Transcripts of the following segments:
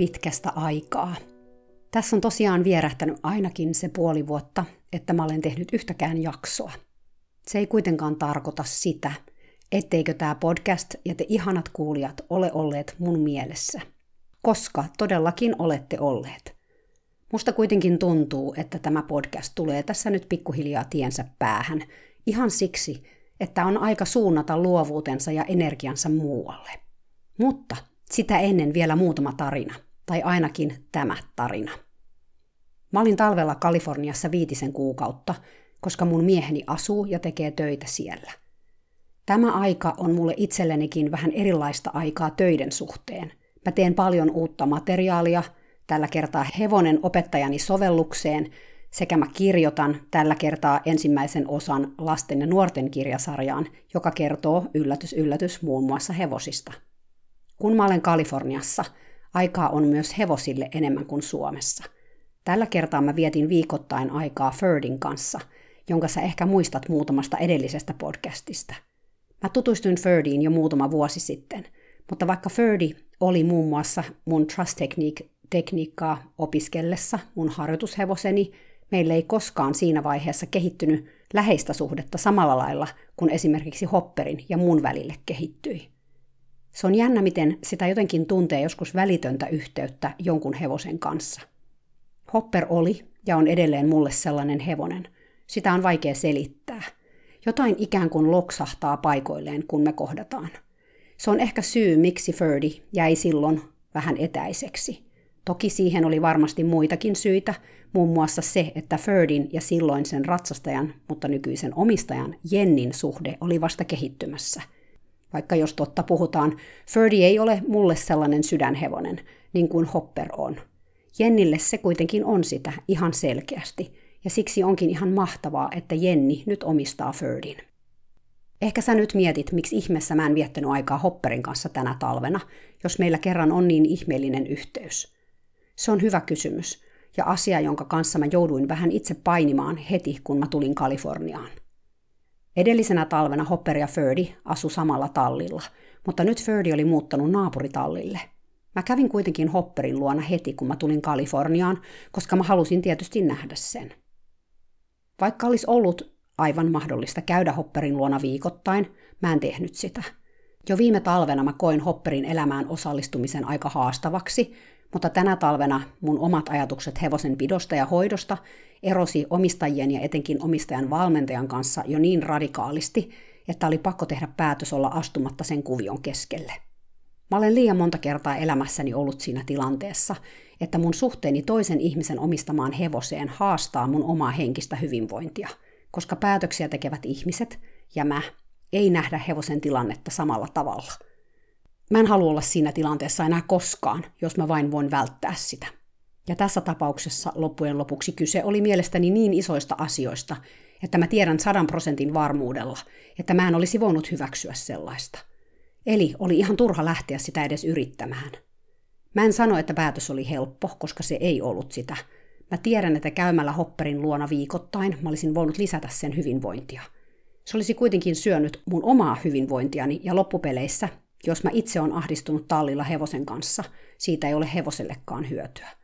Pitkästä aikaa. Tässä on tosiaan vierähtänyt ainakin se puoli vuotta, että mä olen tehnyt yhtäkään jaksoa. Se ei kuitenkaan tarkoita sitä, etteikö tämä podcast ja te ihanat kuulijat ole olleet mun mielessä. Koska todellakin olette olleet. Musta kuitenkin tuntuu, että tämä podcast tulee tässä nyt pikkuhiljaa tiensä päähän, ihan siksi, että on aika suunnata luovuutensa ja energiansa muualle. Mutta sitä ennen vielä muutama tarina, tai ainakin tämä tarina. Mä olin talvella Kaliforniassa viitisen kuukautta, koska mun mieheni asuu ja tekee töitä siellä. Tämä aika on mulle itsellenikin vähän erilaista aikaa töiden suhteen. Mä teen paljon uutta materiaalia, tällä kertaa hevonen opettajani sovellukseen, sekä mä kirjoitan tällä kertaa ensimmäisen osan lasten ja nuorten kirjasarjaan, joka kertoo yllätys yllätys muun muassa hevosista – kun mä olen Kaliforniassa, aikaa on myös hevosille enemmän kuin Suomessa. Tällä kertaa mä vietin viikoittain aikaa Ferdin kanssa, jonka sä ehkä muistat muutamasta edellisestä podcastista. Mä tutustuin Ferdiin jo muutama vuosi sitten, mutta vaikka Ferdi oli muun muassa mun Trust Technique-tekniikkaa opiskellessa mun harjoitushevoseni, meille ei koskaan siinä vaiheessa kehittynyt läheistä suhdetta samalla lailla kuin esimerkiksi Hopperin ja mun välille kehittyi. Se on jännä, miten sitä jotenkin tuntee joskus välitöntä yhteyttä jonkun hevosen kanssa. Hopper oli ja on edelleen mulle sellainen hevonen. Sitä on vaikea selittää. Jotain ikään kuin loksahtaa paikoilleen, kun me kohdataan. Se on ehkä syy, miksi Ferdi jäi silloin vähän etäiseksi. Toki siihen oli varmasti muitakin syitä, muun muassa se, että Ferdin ja silloin sen ratsastajan, mutta nykyisen omistajan Jennin suhde oli vasta kehittymässä – vaikka jos totta puhutaan, Ferdi ei ole mulle sellainen sydänhevonen, niin kuin Hopper on. Jennille se kuitenkin on sitä ihan selkeästi, ja siksi onkin ihan mahtavaa, että Jenni nyt omistaa Ferdin. Ehkä sä nyt mietit, miksi ihmeessä mä en viettänyt aikaa Hopperin kanssa tänä talvena, jos meillä kerran on niin ihmeellinen yhteys. Se on hyvä kysymys, ja asia, jonka kanssa mä jouduin vähän itse painimaan heti, kun mä tulin Kaliforniaan. Edellisenä talvena Hopper ja Ferdi asu samalla tallilla, mutta nyt Ferdi oli muuttanut naapuritallille. Mä kävin kuitenkin Hopperin luona heti, kun mä tulin Kaliforniaan, koska mä halusin tietysti nähdä sen. Vaikka olisi ollut aivan mahdollista käydä Hopperin luona viikoittain, mä en tehnyt sitä. Jo viime talvena mä koin Hopperin elämään osallistumisen aika haastavaksi, mutta tänä talvena mun omat ajatukset hevosen pidosta ja hoidosta erosi omistajien ja etenkin omistajan valmentajan kanssa jo niin radikaalisti, että oli pakko tehdä päätös olla astumatta sen kuvion keskelle. Mä olen liian monta kertaa elämässäni ollut siinä tilanteessa, että mun suhteeni toisen ihmisen omistamaan hevoseen haastaa mun omaa henkistä hyvinvointia, koska päätöksiä tekevät ihmiset ja mä ei nähdä hevosen tilannetta samalla tavalla – Mä en halua olla siinä tilanteessa enää koskaan, jos mä vain voin välttää sitä. Ja tässä tapauksessa loppujen lopuksi kyse oli mielestäni niin isoista asioista, että mä tiedän sadan prosentin varmuudella, että mä en olisi voinut hyväksyä sellaista. Eli oli ihan turha lähteä sitä edes yrittämään. Mä en sano, että päätös oli helppo, koska se ei ollut sitä. Mä tiedän, että käymällä Hopperin luona viikoittain mä olisin voinut lisätä sen hyvinvointia. Se olisi kuitenkin syönyt mun omaa hyvinvointiani ja loppupeleissä jos mä itse on ahdistunut tallilla hevosen kanssa, siitä ei ole hevosellekaan hyötyä.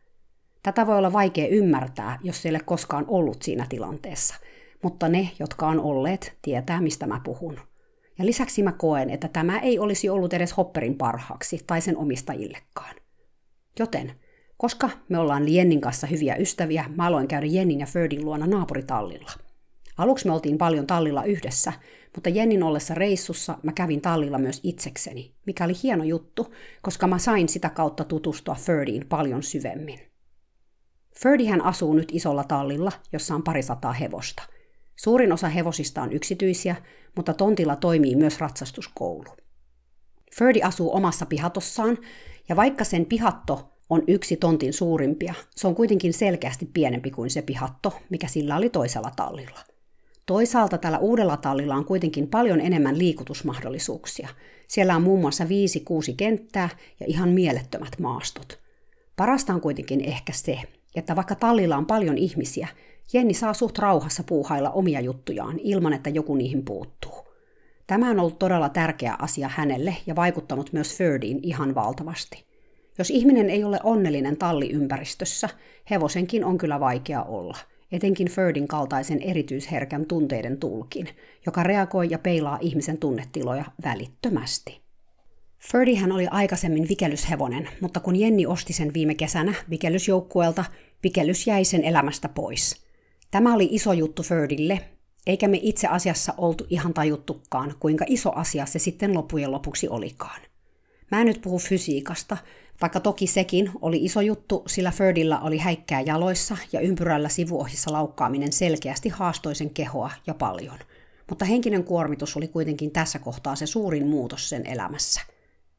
Tätä voi olla vaikea ymmärtää, jos ei ole koskaan ollut siinä tilanteessa, mutta ne, jotka on olleet, tietää, mistä mä puhun. Ja lisäksi mä koen, että tämä ei olisi ollut edes Hopperin parhaaksi tai sen omistajillekaan. Joten, koska me ollaan Jennin kanssa hyviä ystäviä, mä aloin käydä Jennin ja Ferdin luona naapuritallilla – Aluksi me oltiin paljon tallilla yhdessä, mutta Jennin ollessa reissussa mä kävin tallilla myös itsekseni, mikä oli hieno juttu, koska mä sain sitä kautta tutustua Ferdiin paljon syvemmin. Ferdihän asuu nyt isolla tallilla, jossa on parisataa hevosta. Suurin osa hevosista on yksityisiä, mutta tontilla toimii myös ratsastuskoulu. Ferdi asuu omassa pihatossaan, ja vaikka sen pihatto on yksi tontin suurimpia. Se on kuitenkin selkeästi pienempi kuin se pihatto, mikä sillä oli toisella tallilla. Toisaalta tällä uudella tallilla on kuitenkin paljon enemmän liikutusmahdollisuuksia. Siellä on muun muassa 5-6 kenttää ja ihan mielettömät maastot. Parasta on kuitenkin ehkä se, että vaikka tallilla on paljon ihmisiä, Jenni saa suht rauhassa puuhailla omia juttujaan ilman, että joku niihin puuttuu. Tämä on ollut todella tärkeä asia hänelle ja vaikuttanut myös Ferdiin ihan valtavasti. Jos ihminen ei ole onnellinen talliympäristössä, hevosenkin on kyllä vaikea olla, etenkin Ferdin kaltaisen erityisherkän tunteiden tulkin, joka reagoi ja peilaa ihmisen tunnetiloja välittömästi. Ferdihän oli aikaisemmin vikelyshevonen, mutta kun Jenni osti sen viime kesänä vikelysjoukkueelta, vikelys jäi sen elämästä pois. Tämä oli iso juttu Ferdille, eikä me itse asiassa oltu ihan tajuttukaan, kuinka iso asia se sitten lopujen lopuksi olikaan. Mä en nyt puhu fysiikasta, vaikka toki sekin oli iso juttu, sillä Ferdillä oli häikkää jaloissa ja ympyrällä sivuohissa laukkaaminen selkeästi haastoisen kehoa ja paljon. Mutta henkinen kuormitus oli kuitenkin tässä kohtaa se suurin muutos sen elämässä.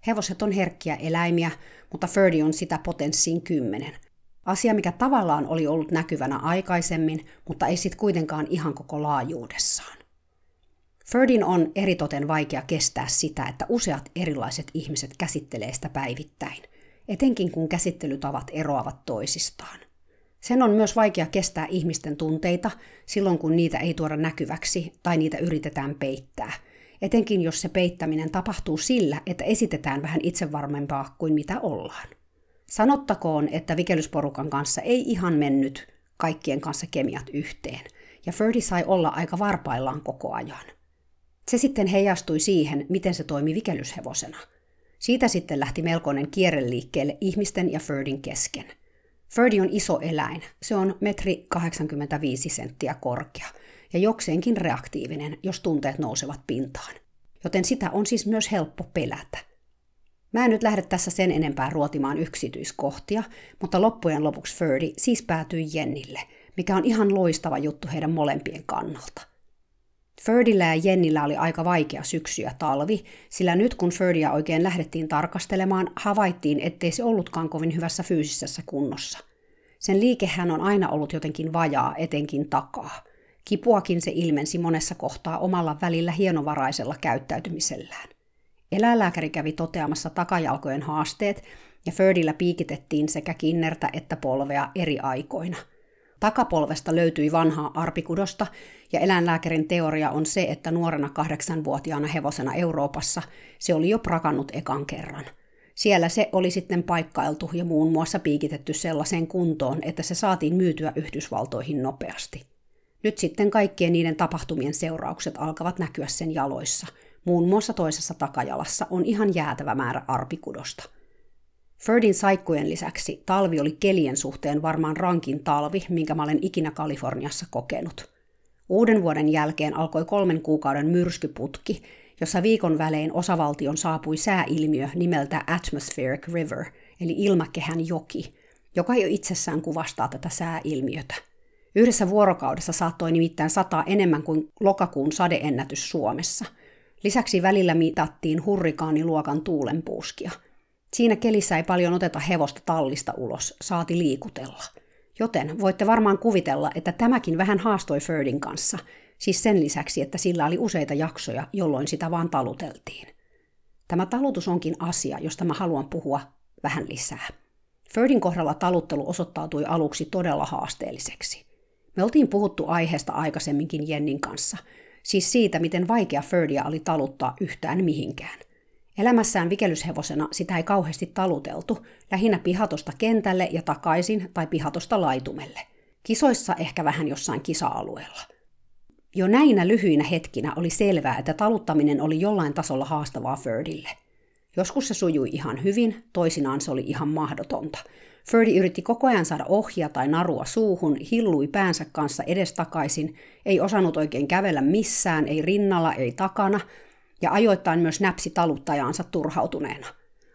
Hevoset on herkkiä eläimiä, mutta Ferdi on sitä potenssiin kymmenen – Asia, mikä tavallaan oli ollut näkyvänä aikaisemmin, mutta ei sitten kuitenkaan ihan koko laajuudessaan. Ferdin on eritoten vaikea kestää sitä, että useat erilaiset ihmiset käsittelee sitä päivittäin, etenkin kun käsittelytavat eroavat toisistaan. Sen on myös vaikea kestää ihmisten tunteita silloin, kun niitä ei tuoda näkyväksi tai niitä yritetään peittää, etenkin jos se peittäminen tapahtuu sillä, että esitetään vähän itsevarmempaa kuin mitä ollaan. Sanottakoon, että vikelysporukan kanssa ei ihan mennyt kaikkien kanssa kemiat yhteen, ja Ferdi sai olla aika varpaillaan koko ajan. Se sitten heijastui siihen, miten se toimi vikelyshevosena. Siitä sitten lähti melkoinen kierre liikkeelle ihmisten ja Ferdin kesken. Ferdi on iso eläin, se on metri 85 senttiä korkea ja jokseenkin reaktiivinen, jos tunteet nousevat pintaan. Joten sitä on siis myös helppo pelätä. Mä en nyt lähde tässä sen enempää ruotimaan yksityiskohtia, mutta loppujen lopuksi Ferdi siis päätyi Jennille, mikä on ihan loistava juttu heidän molempien kannalta. Ferdillä ja Jennillä oli aika vaikea syksy ja talvi, sillä nyt kun Ferdia oikein lähdettiin tarkastelemaan, havaittiin, ettei se ollutkaan kovin hyvässä fyysisessä kunnossa. Sen liikehän on aina ollut jotenkin vajaa, etenkin takaa. Kipuakin se ilmensi monessa kohtaa omalla välillä hienovaraisella käyttäytymisellään. Eläinlääkäri kävi toteamassa takajalkojen haasteet ja Ferdillä piikitettiin sekä kinnertä että polvea eri aikoina. Takapolvesta löytyi vanhaa arpikudosta ja eläinlääkärin teoria on se, että nuorena kahdeksanvuotiaana hevosena Euroopassa se oli jo prakannut ekan kerran. Siellä se oli sitten paikkailtu ja muun muassa piikitetty sellaiseen kuntoon, että se saatiin myytyä Yhdysvaltoihin nopeasti. Nyt sitten kaikkien niiden tapahtumien seuraukset alkavat näkyä sen jaloissa – Muun muassa toisessa takajalassa on ihan jäätävä määrä arpikudosta. Ferdin saikkujen lisäksi talvi oli kelien suhteen varmaan rankin talvi, minkä mä olen ikinä Kaliforniassa kokenut. Uuden vuoden jälkeen alkoi kolmen kuukauden myrskyputki, jossa viikon välein osavaltion saapui sääilmiö nimeltä Atmospheric River, eli ilmakehän joki, joka jo itsessään kuvastaa tätä sääilmiötä. Yhdessä vuorokaudessa saattoi nimittäin sataa enemmän kuin lokakuun sadeennätys Suomessa – Lisäksi välillä mitattiin hurrikaaniluokan tuulenpuuskia. Siinä kelissä ei paljon oteta hevosta tallista ulos, saati liikutella. Joten voitte varmaan kuvitella, että tämäkin vähän haastoi Ferdin kanssa, siis sen lisäksi, että sillä oli useita jaksoja, jolloin sitä vaan taluteltiin. Tämä talutus onkin asia, josta mä haluan puhua vähän lisää. Ferdin kohdalla taluttelu osoittautui aluksi todella haasteelliseksi. Me oltiin puhuttu aiheesta aikaisemminkin Jennin kanssa – siis siitä, miten vaikea Ferdia oli taluttaa yhtään mihinkään. Elämässään vikelyshevosena sitä ei kauheasti taluteltu, lähinnä pihatosta kentälle ja takaisin tai pihatosta laitumelle. Kisoissa ehkä vähän jossain kisa-alueella. Jo näinä lyhyinä hetkinä oli selvää, että taluttaminen oli jollain tasolla haastavaa Ferdille. Joskus se sujui ihan hyvin, toisinaan se oli ihan mahdotonta – Ferdi yritti koko ajan saada ohja tai narua suuhun, hillui päänsä kanssa edestakaisin, ei osannut oikein kävellä missään, ei rinnalla, ei takana, ja ajoittain myös näpsi taluttajaansa turhautuneena.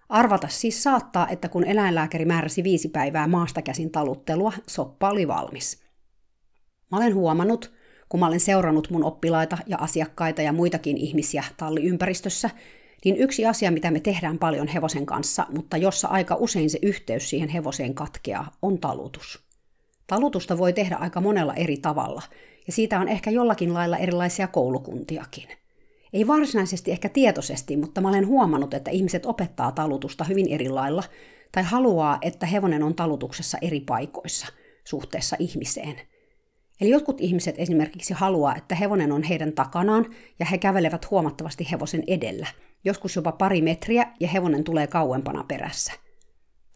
Arvata siis saattaa, että kun eläinlääkäri määräsi viisi päivää maasta käsin taluttelua, soppa oli valmis. Mä olen huomannut, kun mä olen seurannut mun oppilaita ja asiakkaita ja muitakin ihmisiä talliympäristössä, niin yksi asia, mitä me tehdään paljon hevosen kanssa, mutta jossa aika usein se yhteys siihen hevoseen katkeaa, on talutus. Talutusta voi tehdä aika monella eri tavalla, ja siitä on ehkä jollakin lailla erilaisia koulukuntiakin. Ei varsinaisesti ehkä tietoisesti, mutta mä olen huomannut, että ihmiset opettaa talutusta hyvin eri lailla, tai haluaa, että hevonen on talutuksessa eri paikoissa suhteessa ihmiseen – Eli jotkut ihmiset esimerkiksi haluaa, että hevonen on heidän takanaan ja he kävelevät huomattavasti hevosen edellä, joskus jopa pari metriä ja hevonen tulee kauempana perässä.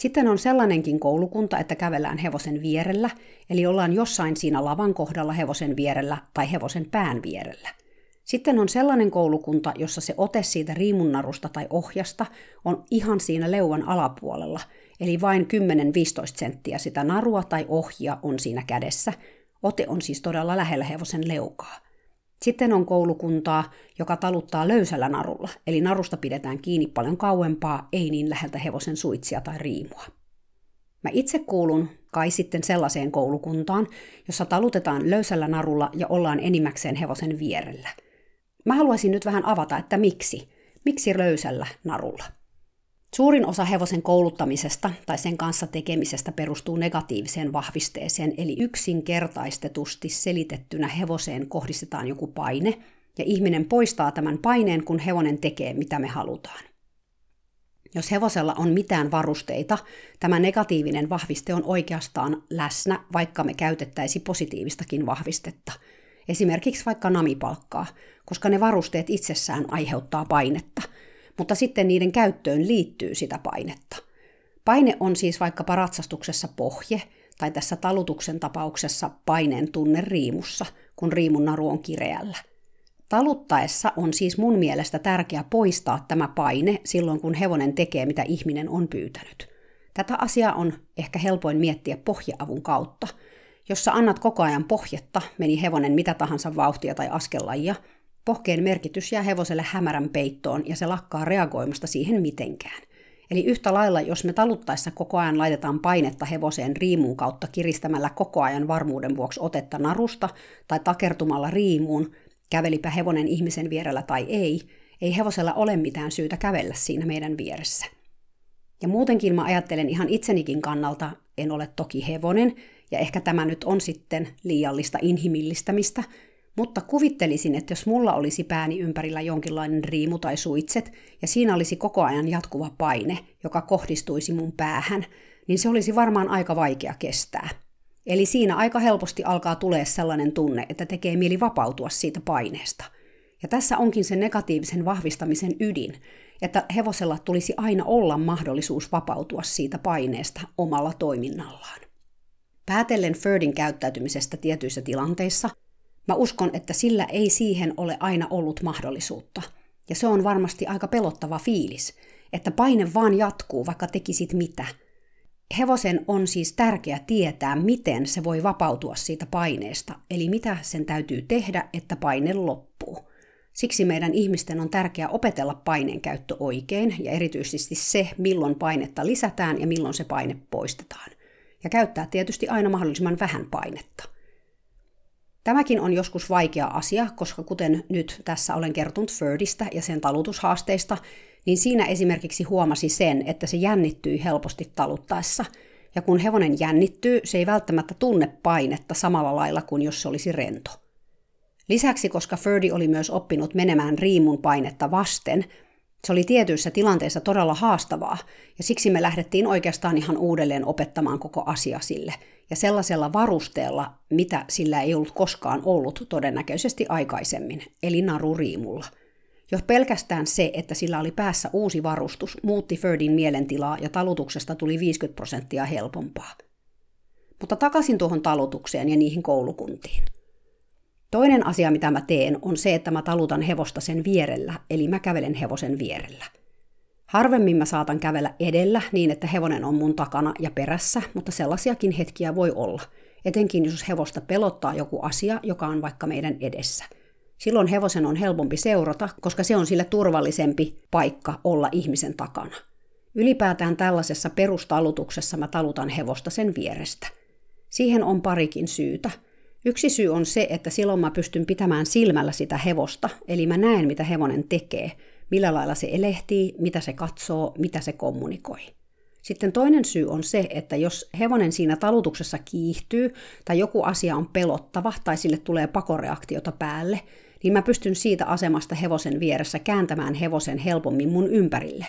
Sitten on sellainenkin koulukunta, että kävellään hevosen vierellä, eli ollaan jossain siinä lavan kohdalla hevosen vierellä tai hevosen pään vierellä. Sitten on sellainen koulukunta, jossa se ote siitä riimunnarusta tai ohjasta on ihan siinä leuan alapuolella, eli vain 10-15 senttiä sitä narua tai ohjia on siinä kädessä, Ote on siis todella lähellä hevosen leukaa. Sitten on koulukuntaa, joka taluttaa löysällä narulla, eli narusta pidetään kiinni paljon kauempaa, ei niin läheltä hevosen suitsia tai riimua. Mä itse kuulun kai sitten sellaiseen koulukuntaan, jossa talutetaan löysällä narulla ja ollaan enimmäkseen hevosen vierellä. Mä haluaisin nyt vähän avata, että miksi. Miksi löysällä narulla? Suurin osa hevosen kouluttamisesta tai sen kanssa tekemisestä perustuu negatiiviseen vahvisteeseen, eli yksinkertaistetusti selitettynä hevoseen kohdistetaan joku paine, ja ihminen poistaa tämän paineen, kun hevonen tekee, mitä me halutaan. Jos hevosella on mitään varusteita, tämä negatiivinen vahviste on oikeastaan läsnä, vaikka me käytettäisi positiivistakin vahvistetta. Esimerkiksi vaikka namipalkkaa, koska ne varusteet itsessään aiheuttaa painetta – mutta sitten niiden käyttöön liittyy sitä painetta. Paine on siis vaikkapa ratsastuksessa pohje, tai tässä talutuksen tapauksessa paineen tunne riimussa, kun riimun naru on kireällä. Taluttaessa on siis mun mielestä tärkeää poistaa tämä paine silloin, kun hevonen tekee, mitä ihminen on pyytänyt. Tätä asiaa on ehkä helpoin miettiä pohjeavun kautta. Jos sä annat koko ajan pohjetta, meni hevonen mitä tahansa vauhtia tai askellajia, Pohkeen merkitys jää hevoselle hämärän peittoon ja se lakkaa reagoimasta siihen mitenkään. Eli yhtä lailla, jos me taluttaessa koko ajan laitetaan painetta hevoseen riimun kautta kiristämällä koko ajan varmuuden vuoksi otetta narusta tai takertumalla riimuun, kävelipä hevonen ihmisen vierellä tai ei, ei hevosella ole mitään syytä kävellä siinä meidän vieressä. Ja muutenkin mä ajattelen ihan itsenikin kannalta, en ole toki hevonen, ja ehkä tämä nyt on sitten liiallista inhimillistämistä, mutta kuvittelisin, että jos mulla olisi pääni ympärillä jonkinlainen riimu tai suitset, ja siinä olisi koko ajan jatkuva paine, joka kohdistuisi mun päähän, niin se olisi varmaan aika vaikea kestää. Eli siinä aika helposti alkaa tulee sellainen tunne, että tekee mieli vapautua siitä paineesta. Ja tässä onkin se negatiivisen vahvistamisen ydin, että hevosella tulisi aina olla mahdollisuus vapautua siitä paineesta omalla toiminnallaan. Päätellen Ferdin käyttäytymisestä tietyissä tilanteissa – Mä uskon, että sillä ei siihen ole aina ollut mahdollisuutta. Ja se on varmasti aika pelottava fiilis, että paine vaan jatkuu, vaikka tekisit mitä. Hevosen on siis tärkeää tietää, miten se voi vapautua siitä paineesta, eli mitä sen täytyy tehdä, että paine loppuu. Siksi meidän ihmisten on tärkeää opetella paineen käyttö oikein, ja erityisesti se, milloin painetta lisätään ja milloin se paine poistetaan. Ja käyttää tietysti aina mahdollisimman vähän painetta. Tämäkin on joskus vaikea asia, koska kuten nyt tässä olen kertonut Ferdistä ja sen talutushaasteista, niin siinä esimerkiksi huomasi sen, että se jännittyi helposti taluttaessa. Ja kun hevonen jännittyy, se ei välttämättä tunne painetta samalla lailla kuin jos se olisi rento. Lisäksi, koska Ferdi oli myös oppinut menemään riimun painetta vasten, se oli tietyissä tilanteissa todella haastavaa, ja siksi me lähdettiin oikeastaan ihan uudelleen opettamaan koko asia sille – ja sellaisella varusteella, mitä sillä ei ollut koskaan ollut todennäköisesti aikaisemmin, eli naruriimulla. Jo pelkästään se, että sillä oli päässä uusi varustus, muutti Ferdin mielentilaa ja talutuksesta tuli 50 prosenttia helpompaa. Mutta takaisin tuohon talutukseen ja niihin koulukuntiin. Toinen asia, mitä mä teen, on se, että mä talutan hevosta sen vierellä, eli mä kävelen hevosen vierellä – Harvemmin mä saatan kävellä edellä niin, että hevonen on mun takana ja perässä, mutta sellaisiakin hetkiä voi olla. Etenkin jos hevosta pelottaa joku asia, joka on vaikka meidän edessä. Silloin hevosen on helpompi seurata, koska se on sille turvallisempi paikka olla ihmisen takana. Ylipäätään tällaisessa perustalutuksessa mä talutan hevosta sen vierestä. Siihen on parikin syytä. Yksi syy on se, että silloin mä pystyn pitämään silmällä sitä hevosta, eli mä näen mitä hevonen tekee – millä lailla se elehtii, mitä se katsoo, mitä se kommunikoi. Sitten toinen syy on se, että jos hevonen siinä talutuksessa kiihtyy tai joku asia on pelottava tai sille tulee pakoreaktiota päälle, niin mä pystyn siitä asemasta hevosen vieressä kääntämään hevosen helpommin mun ympärille.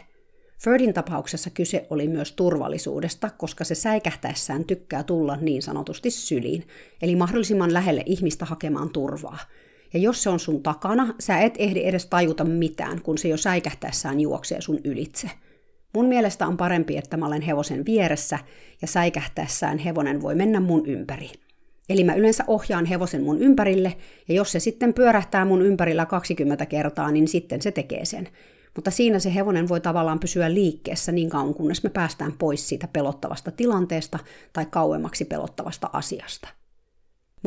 Ferdin tapauksessa kyse oli myös turvallisuudesta, koska se säikähtäessään tykkää tulla niin sanotusti syliin, eli mahdollisimman lähelle ihmistä hakemaan turvaa. Ja jos se on sun takana, sä et ehdi edes tajuta mitään, kun se jo säikähtäessään juoksee sun ylitse – Mun mielestä on parempi, että mä olen hevosen vieressä ja säikähtäessään hevonen voi mennä mun ympäri. Eli mä yleensä ohjaan hevosen mun ympärille, ja jos se sitten pyörähtää mun ympärillä 20 kertaa, niin sitten se tekee sen. Mutta siinä se hevonen voi tavallaan pysyä liikkeessä niin kauan, kunnes me päästään pois siitä pelottavasta tilanteesta tai kauemmaksi pelottavasta asiasta.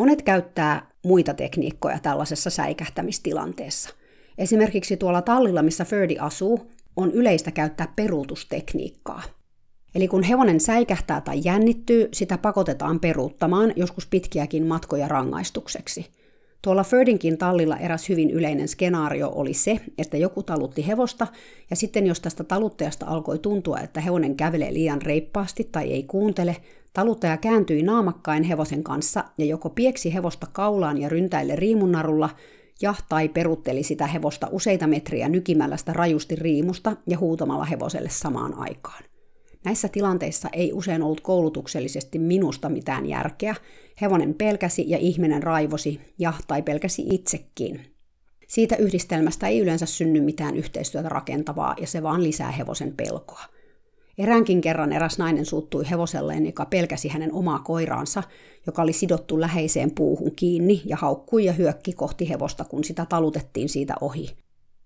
Monet käyttää muita tekniikkoja tällaisessa säikähtämistilanteessa. Esimerkiksi tuolla tallilla, missä Ferdi asuu, on yleistä käyttää peruutustekniikkaa. Eli kun hevonen säikähtää tai jännittyy, sitä pakotetaan peruuttamaan joskus pitkiäkin matkoja rangaistukseksi. Tuolla Ferdinkin tallilla eräs hyvin yleinen skenaario oli se, että joku talutti hevosta, ja sitten jos tästä taluttajasta alkoi tuntua, että hevonen kävelee liian reippaasti tai ei kuuntele, taluttaja kääntyi naamakkain hevosen kanssa ja joko pieksi hevosta kaulaan ja ryntäille riimunnarulla, ja tai perutteli sitä hevosta useita metriä nykimällä sitä rajusti riimusta ja huutamalla hevoselle samaan aikaan. Näissä tilanteissa ei usein ollut koulutuksellisesti minusta mitään järkeä. Hevonen pelkäsi ja ihminen raivosi ja tai pelkäsi itsekin. Siitä yhdistelmästä ei yleensä synny mitään yhteistyötä rakentavaa ja se vaan lisää hevosen pelkoa. Eräänkin kerran eräs nainen suuttui hevoselleen, joka pelkäsi hänen omaa koiraansa, joka oli sidottu läheiseen puuhun kiinni ja haukkui ja hyökki kohti hevosta, kun sitä talutettiin siitä ohi.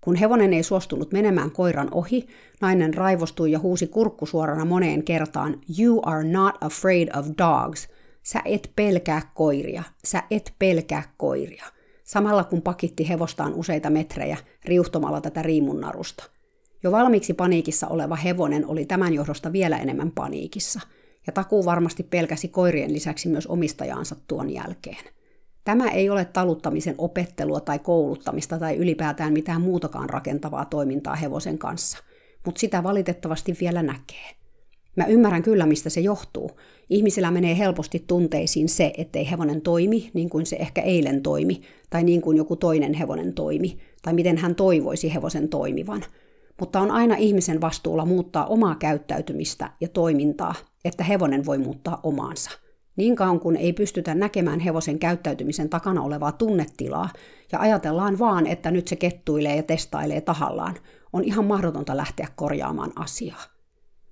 Kun hevonen ei suostunut menemään koiran ohi, nainen raivostui ja huusi kurkkusuorana moneen kertaan, You are not afraid of dogs. Sä et pelkää koiria. Sä et pelkää koiria. Samalla kun pakitti hevostaan useita metrejä riuhtomalla tätä riimunnarusta. Jo valmiiksi paniikissa oleva hevonen oli tämän johdosta vielä enemmän paniikissa, ja takuu varmasti pelkäsi koirien lisäksi myös omistajaansa tuon jälkeen. Tämä ei ole taluttamisen opettelua tai kouluttamista tai ylipäätään mitään muutakaan rakentavaa toimintaa hevosen kanssa, mutta sitä valitettavasti vielä näkee. Mä ymmärrän kyllä, mistä se johtuu. Ihmisillä menee helposti tunteisiin se, ettei hevonen toimi niin kuin se ehkä eilen toimi, tai niin kuin joku toinen hevonen toimi, tai miten hän toivoisi hevosen toimivan – mutta on aina ihmisen vastuulla muuttaa omaa käyttäytymistä ja toimintaa, että hevonen voi muuttaa omaansa. Niin kauan kun ei pystytä näkemään hevosen käyttäytymisen takana olevaa tunnetilaa ja ajatellaan vaan, että nyt se kettuilee ja testailee tahallaan, on ihan mahdotonta lähteä korjaamaan asiaa.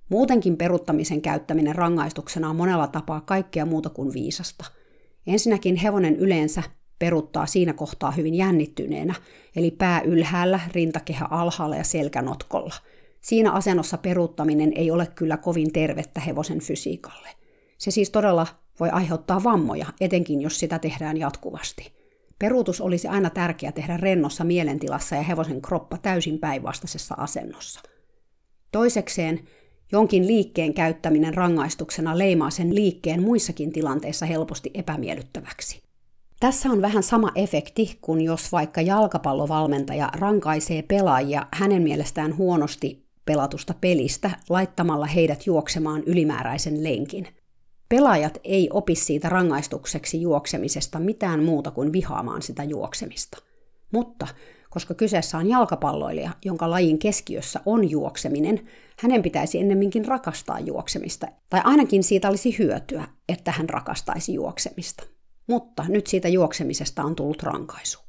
Muutenkin peruttamisen käyttäminen rangaistuksena on monella tapaa kaikkea muuta kuin viisasta. Ensinnäkin hevonen yleensä peruttaa siinä kohtaa hyvin jännittyneenä, eli pää ylhäällä, rintakehä alhaalla ja selkänotkolla. Siinä asennossa peruuttaminen ei ole kyllä kovin tervettä hevosen fysiikalle. Se siis todella voi aiheuttaa vammoja, etenkin jos sitä tehdään jatkuvasti. Peruutus olisi aina tärkeää tehdä rennossa mielentilassa ja hevosen kroppa täysin päinvastaisessa asennossa. Toisekseen jonkin liikkeen käyttäminen rangaistuksena leimaa sen liikkeen muissakin tilanteissa helposti epämiellyttäväksi. Tässä on vähän sama efekti kuin jos vaikka jalkapallovalmentaja rankaisee pelaajia hänen mielestään huonosti pelatusta pelistä laittamalla heidät juoksemaan ylimääräisen lenkin. Pelaajat ei opi siitä rangaistukseksi juoksemisesta mitään muuta kuin vihaamaan sitä juoksemista. Mutta koska kyseessä on jalkapalloilija, jonka lajin keskiössä on juokseminen, hänen pitäisi ennemminkin rakastaa juoksemista, tai ainakin siitä olisi hyötyä, että hän rakastaisi juoksemista. Mutta nyt siitä juoksemisesta on tullut rankaisu.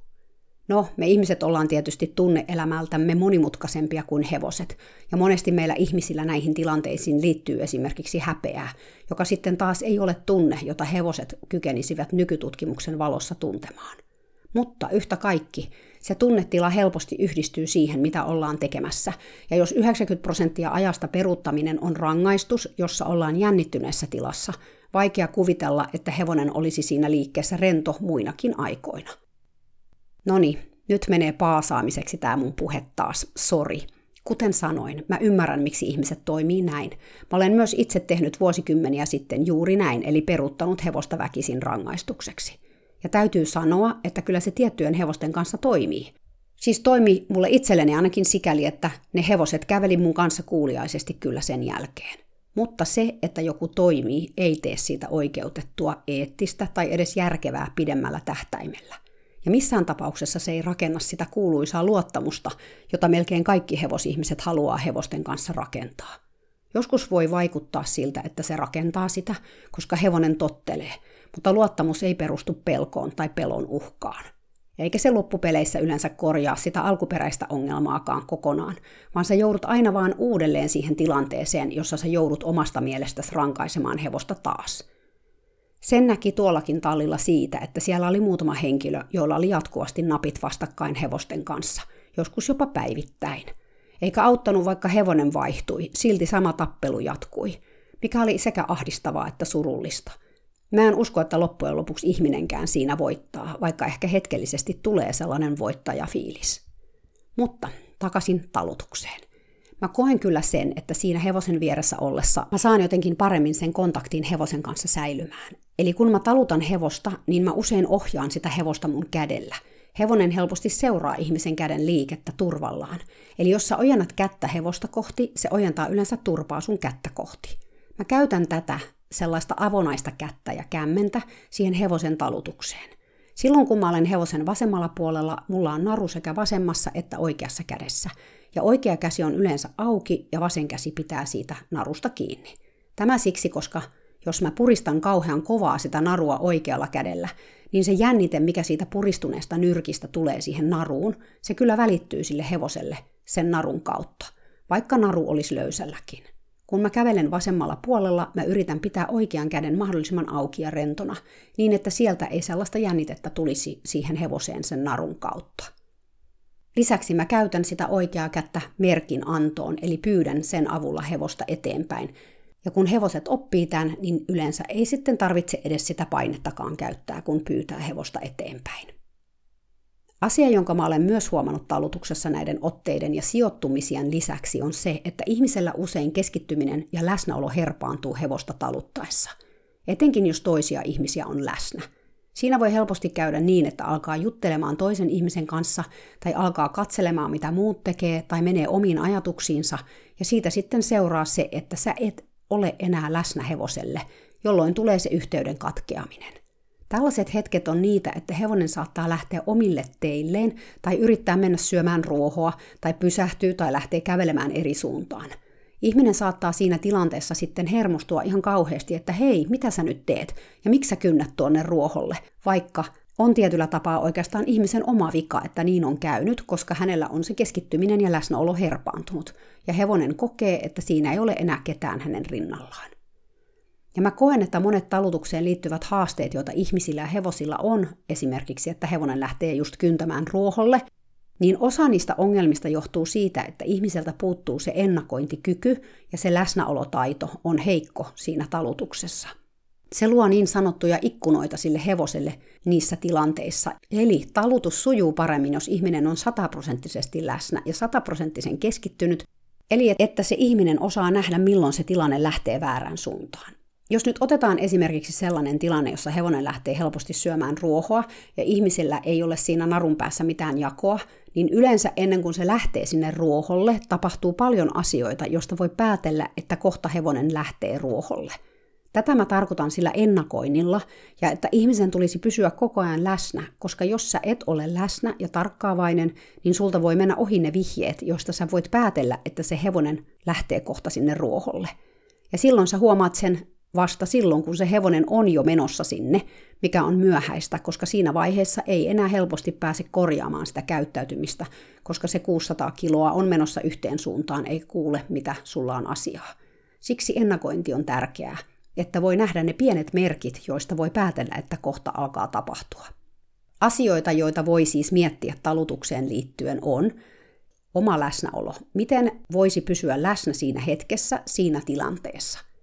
No, me ihmiset ollaan tietysti tunneelämältämme monimutkaisempia kuin hevoset, ja monesti meillä ihmisillä näihin tilanteisiin liittyy esimerkiksi häpeää, joka sitten taas ei ole tunne, jota hevoset kykenisivät nykytutkimuksen valossa tuntemaan. Mutta yhtä kaikki, se tunnetila helposti yhdistyy siihen, mitä ollaan tekemässä, ja jos 90 prosenttia ajasta peruuttaminen on rangaistus, jossa ollaan jännittyneessä tilassa, Vaikea kuvitella, että hevonen olisi siinä liikkeessä rento muinakin aikoina. Noni, nyt menee paasaamiseksi tämä mun puhe taas, sori. Kuten sanoin, mä ymmärrän, miksi ihmiset toimii näin. Mä olen myös itse tehnyt vuosikymmeniä sitten juuri näin, eli peruttanut hevosta väkisin rangaistukseksi. Ja täytyy sanoa, että kyllä se tiettyjen hevosten kanssa toimii. Siis toimi mulle itselleni ainakin sikäli, että ne hevoset käveli mun kanssa kuuliaisesti kyllä sen jälkeen. Mutta se, että joku toimii, ei tee siitä oikeutettua, eettistä tai edes järkevää pidemmällä tähtäimellä. Ja missään tapauksessa se ei rakenna sitä kuuluisaa luottamusta, jota melkein kaikki hevosihmiset haluaa hevosten kanssa rakentaa. Joskus voi vaikuttaa siltä, että se rakentaa sitä, koska hevonen tottelee, mutta luottamus ei perustu pelkoon tai pelon uhkaan. Eikä se loppupeleissä yleensä korjaa sitä alkuperäistä ongelmaakaan kokonaan, vaan sä joudut aina vaan uudelleen siihen tilanteeseen, jossa sä joudut omasta mielestäsi rankaisemaan hevosta taas. Sen näki tuollakin tallilla siitä, että siellä oli muutama henkilö, joilla oli jatkuvasti napit vastakkain hevosten kanssa, joskus jopa päivittäin. Eikä auttanut, vaikka hevonen vaihtui, silti sama tappelu jatkui, mikä oli sekä ahdistavaa että surullista – Mä en usko, että loppujen lopuksi ihminenkään siinä voittaa, vaikka ehkä hetkellisesti tulee sellainen voittajafiilis. Mutta takaisin talutukseen. Mä koen kyllä sen, että siinä hevosen vieressä ollessa mä saan jotenkin paremmin sen kontaktin hevosen kanssa säilymään. Eli kun mä talutan hevosta, niin mä usein ohjaan sitä hevosta mun kädellä. Hevonen helposti seuraa ihmisen käden liikettä turvallaan. Eli jos sä ojennat kättä hevosta kohti, se ojentaa yleensä turpaa sun kättä kohti. Mä käytän tätä sellaista avonaista kättä ja kämmentä siihen hevosen talutukseen. Silloin kun mä olen hevosen vasemmalla puolella, mulla on naru sekä vasemmassa että oikeassa kädessä. Ja oikea käsi on yleensä auki ja vasen käsi pitää siitä narusta kiinni. Tämä siksi, koska jos mä puristan kauhean kovaa sitä narua oikealla kädellä, niin se jännite, mikä siitä puristuneesta nyrkistä tulee siihen naruun, se kyllä välittyy sille hevoselle sen narun kautta, vaikka naru olisi löysälläkin. Kun mä kävelen vasemmalla puolella, mä yritän pitää oikean käden mahdollisimman auki ja rentona, niin että sieltä ei sellaista jännitettä tulisi siihen hevoseen sen narun kautta. Lisäksi mä käytän sitä oikeaa kättä merkin antoon, eli pyydän sen avulla hevosta eteenpäin. Ja kun hevoset oppii tämän, niin yleensä ei sitten tarvitse edes sitä painettakaan käyttää, kun pyytää hevosta eteenpäin. Asia, jonka mä olen myös huomannut talutuksessa näiden otteiden ja sijoittumisien lisäksi, on se, että ihmisellä usein keskittyminen ja läsnäolo herpaantuu hevosta taluttaessa. Etenkin jos toisia ihmisiä on läsnä. Siinä voi helposti käydä niin, että alkaa juttelemaan toisen ihmisen kanssa tai alkaa katselemaan, mitä muut tekee tai menee omiin ajatuksiinsa ja siitä sitten seuraa se, että sä et ole enää läsnä hevoselle, jolloin tulee se yhteyden katkeaminen. Tällaiset hetket on niitä, että hevonen saattaa lähteä omille teilleen tai yrittää mennä syömään ruohoa tai pysähtyy tai lähtee kävelemään eri suuntaan. Ihminen saattaa siinä tilanteessa sitten hermostua ihan kauheasti, että hei, mitä sä nyt teet ja miksi sä kynnät tuonne ruoholle, vaikka on tietyllä tapaa oikeastaan ihmisen oma vika, että niin on käynyt, koska hänellä on se keskittyminen ja läsnäolo herpaantunut, ja hevonen kokee, että siinä ei ole enää ketään hänen rinnallaan. Ja mä koen, että monet talutukseen liittyvät haasteet, joita ihmisillä ja hevosilla on, esimerkiksi että hevonen lähtee just kyntämään ruoholle, niin osa niistä ongelmista johtuu siitä, että ihmiseltä puuttuu se ennakointikyky ja se läsnäolotaito on heikko siinä talutuksessa. Se luo niin sanottuja ikkunoita sille hevoselle niissä tilanteissa. Eli talutus sujuu paremmin, jos ihminen on sataprosenttisesti läsnä ja sataprosenttisen keskittynyt, eli että se ihminen osaa nähdä, milloin se tilanne lähtee väärään suuntaan. Jos nyt otetaan esimerkiksi sellainen tilanne, jossa hevonen lähtee helposti syömään ruohoa ja ihmisillä ei ole siinä narun päässä mitään jakoa, niin yleensä ennen kuin se lähtee sinne ruoholle, tapahtuu paljon asioita, joista voi päätellä, että kohta hevonen lähtee ruoholle. Tätä mä tarkoitan sillä ennakoinnilla, ja että ihmisen tulisi pysyä koko ajan läsnä, koska jos sä et ole läsnä ja tarkkaavainen, niin sulta voi mennä ohi ne vihjeet, joista sä voit päätellä, että se hevonen lähtee kohta sinne ruoholle. Ja silloin sä huomaat sen vasta silloin, kun se hevonen on jo menossa sinne, mikä on myöhäistä, koska siinä vaiheessa ei enää helposti pääse korjaamaan sitä käyttäytymistä, koska se 600 kiloa on menossa yhteen suuntaan, ei kuule, mitä sulla on asiaa. Siksi ennakointi on tärkeää, että voi nähdä ne pienet merkit, joista voi päätellä, että kohta alkaa tapahtua. Asioita, joita voi siis miettiä talutukseen liittyen on oma läsnäolo. Miten voisi pysyä läsnä siinä hetkessä, siinä tilanteessa –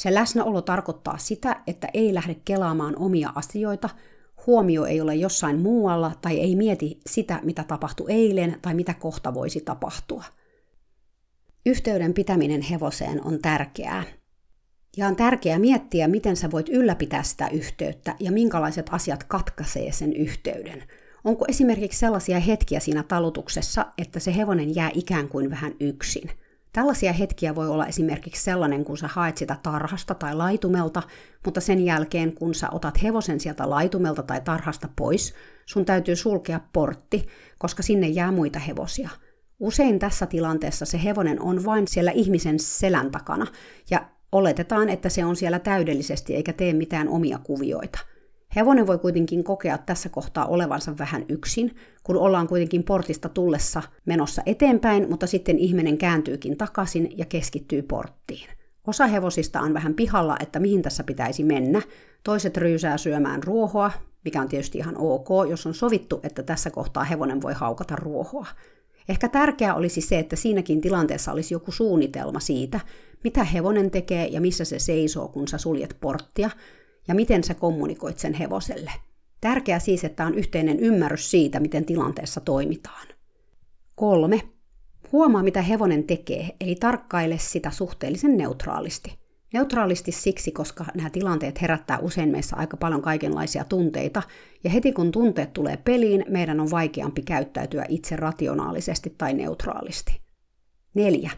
se läsnäolo tarkoittaa sitä, että ei lähde kelaamaan omia asioita, huomio ei ole jossain muualla tai ei mieti sitä, mitä tapahtui eilen tai mitä kohta voisi tapahtua. Yhteyden pitäminen hevoseen on tärkeää. Ja on tärkeää miettiä, miten sä voit ylläpitää sitä yhteyttä ja minkälaiset asiat katkaisee sen yhteyden. Onko esimerkiksi sellaisia hetkiä siinä talutuksessa, että se hevonen jää ikään kuin vähän yksin? Tällaisia hetkiä voi olla esimerkiksi sellainen, kun sä haet sitä tarhasta tai laitumelta, mutta sen jälkeen, kun sä otat hevosen sieltä laitumelta tai tarhasta pois, sun täytyy sulkea portti, koska sinne jää muita hevosia. Usein tässä tilanteessa se hevonen on vain siellä ihmisen selän takana, ja oletetaan, että se on siellä täydellisesti eikä tee mitään omia kuvioita. Hevonen voi kuitenkin kokea tässä kohtaa olevansa vähän yksin, kun ollaan kuitenkin portista tullessa menossa eteenpäin, mutta sitten ihminen kääntyykin takaisin ja keskittyy porttiin. Osa hevosista on vähän pihalla, että mihin tässä pitäisi mennä. Toiset ryysää syömään ruohoa, mikä on tietysti ihan ok, jos on sovittu, että tässä kohtaa hevonen voi haukata ruohoa. Ehkä tärkeää olisi se, että siinäkin tilanteessa olisi joku suunnitelma siitä, mitä hevonen tekee ja missä se seisoo, kun sä suljet porttia, ja miten sä kommunikoit sen hevoselle. Tärkeää siis, että on yhteinen ymmärrys siitä, miten tilanteessa toimitaan. Kolme. Huomaa, mitä hevonen tekee, eli tarkkaile sitä suhteellisen neutraalisti. Neutraalisti siksi, koska nämä tilanteet herättää usein meissä aika paljon kaikenlaisia tunteita, ja heti kun tunteet tulee peliin, meidän on vaikeampi käyttäytyä itse rationaalisesti tai neutraalisti. 4.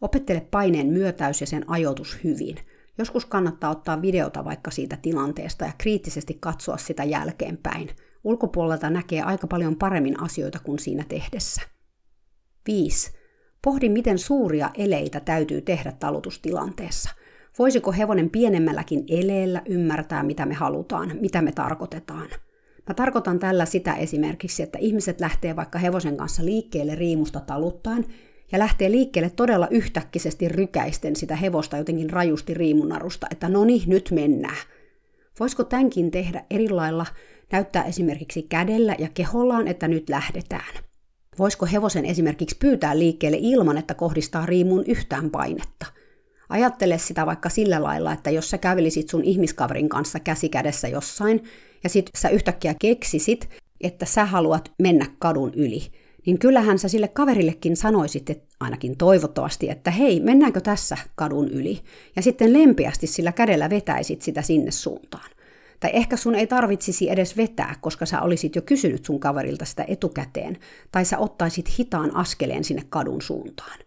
Opettele paineen myötäys ja sen ajoitus hyvin. Joskus kannattaa ottaa videota vaikka siitä tilanteesta ja kriittisesti katsoa sitä jälkeenpäin. Ulkopuolelta näkee aika paljon paremmin asioita kuin siinä tehdessä. 5. Pohdi, miten suuria eleitä täytyy tehdä talutustilanteessa. Voisiko hevonen pienemmälläkin eleellä ymmärtää, mitä me halutaan, mitä me tarkoitetaan? Mä tarkoitan tällä sitä esimerkiksi, että ihmiset lähtee vaikka hevosen kanssa liikkeelle riimusta taluttaen ja lähtee liikkeelle todella yhtäkkisesti rykäisten sitä hevosta jotenkin rajusti riimunarusta, että no niin, nyt mennään. Voisiko tämänkin tehdä eri lailla, näyttää esimerkiksi kädellä ja kehollaan, että nyt lähdetään? Voisiko hevosen esimerkiksi pyytää liikkeelle ilman, että kohdistaa riimuun yhtään painetta? Ajattele sitä vaikka sillä lailla, että jos sä kävelisit sun ihmiskaverin kanssa käsi kädessä jossain, ja sit sä yhtäkkiä keksisit, että sä haluat mennä kadun yli, niin kyllähän sä sille kaverillekin sanoisit, että ainakin toivottavasti, että hei, mennäänkö tässä kadun yli? Ja sitten lempeästi sillä kädellä vetäisit sitä sinne suuntaan. Tai ehkä sun ei tarvitsisi edes vetää, koska sä olisit jo kysynyt sun kaverilta sitä etukäteen, tai sä ottaisit hitaan askeleen sinne kadun suuntaan.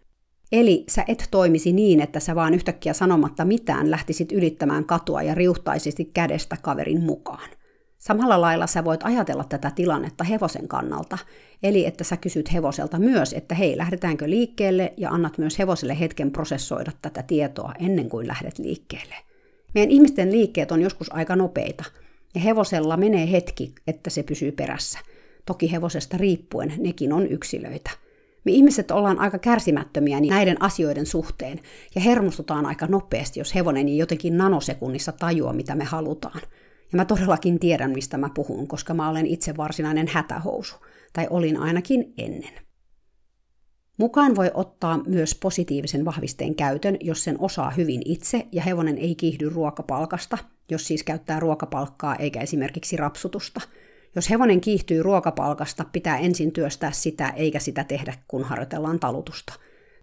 Eli sä et toimisi niin, että sä vaan yhtäkkiä sanomatta mitään lähtisit ylittämään katua ja riuhtaisit kädestä kaverin mukaan. Samalla lailla sä voit ajatella tätä tilannetta hevosen kannalta, eli että sä kysyt hevoselta myös, että hei, lähdetäänkö liikkeelle, ja annat myös hevoselle hetken prosessoida tätä tietoa ennen kuin lähdet liikkeelle. Meidän ihmisten liikkeet on joskus aika nopeita, ja hevosella menee hetki, että se pysyy perässä. Toki hevosesta riippuen nekin on yksilöitä. Me ihmiset ollaan aika kärsimättömiä näiden asioiden suhteen, ja hermostutaan aika nopeasti, jos hevonen ei jotenkin nanosekunnissa tajua, mitä me halutaan – ja mä todellakin tiedän, mistä mä puhun, koska mä olen itse varsinainen hätähousu, tai olin ainakin ennen. Mukaan voi ottaa myös positiivisen vahvisteen käytön, jos sen osaa hyvin itse ja hevonen ei kiihdy ruokapalkasta, jos siis käyttää ruokapalkkaa eikä esimerkiksi rapsutusta. Jos hevonen kiihtyy ruokapalkasta, pitää ensin työstää sitä eikä sitä tehdä, kun harjoitellaan talutusta.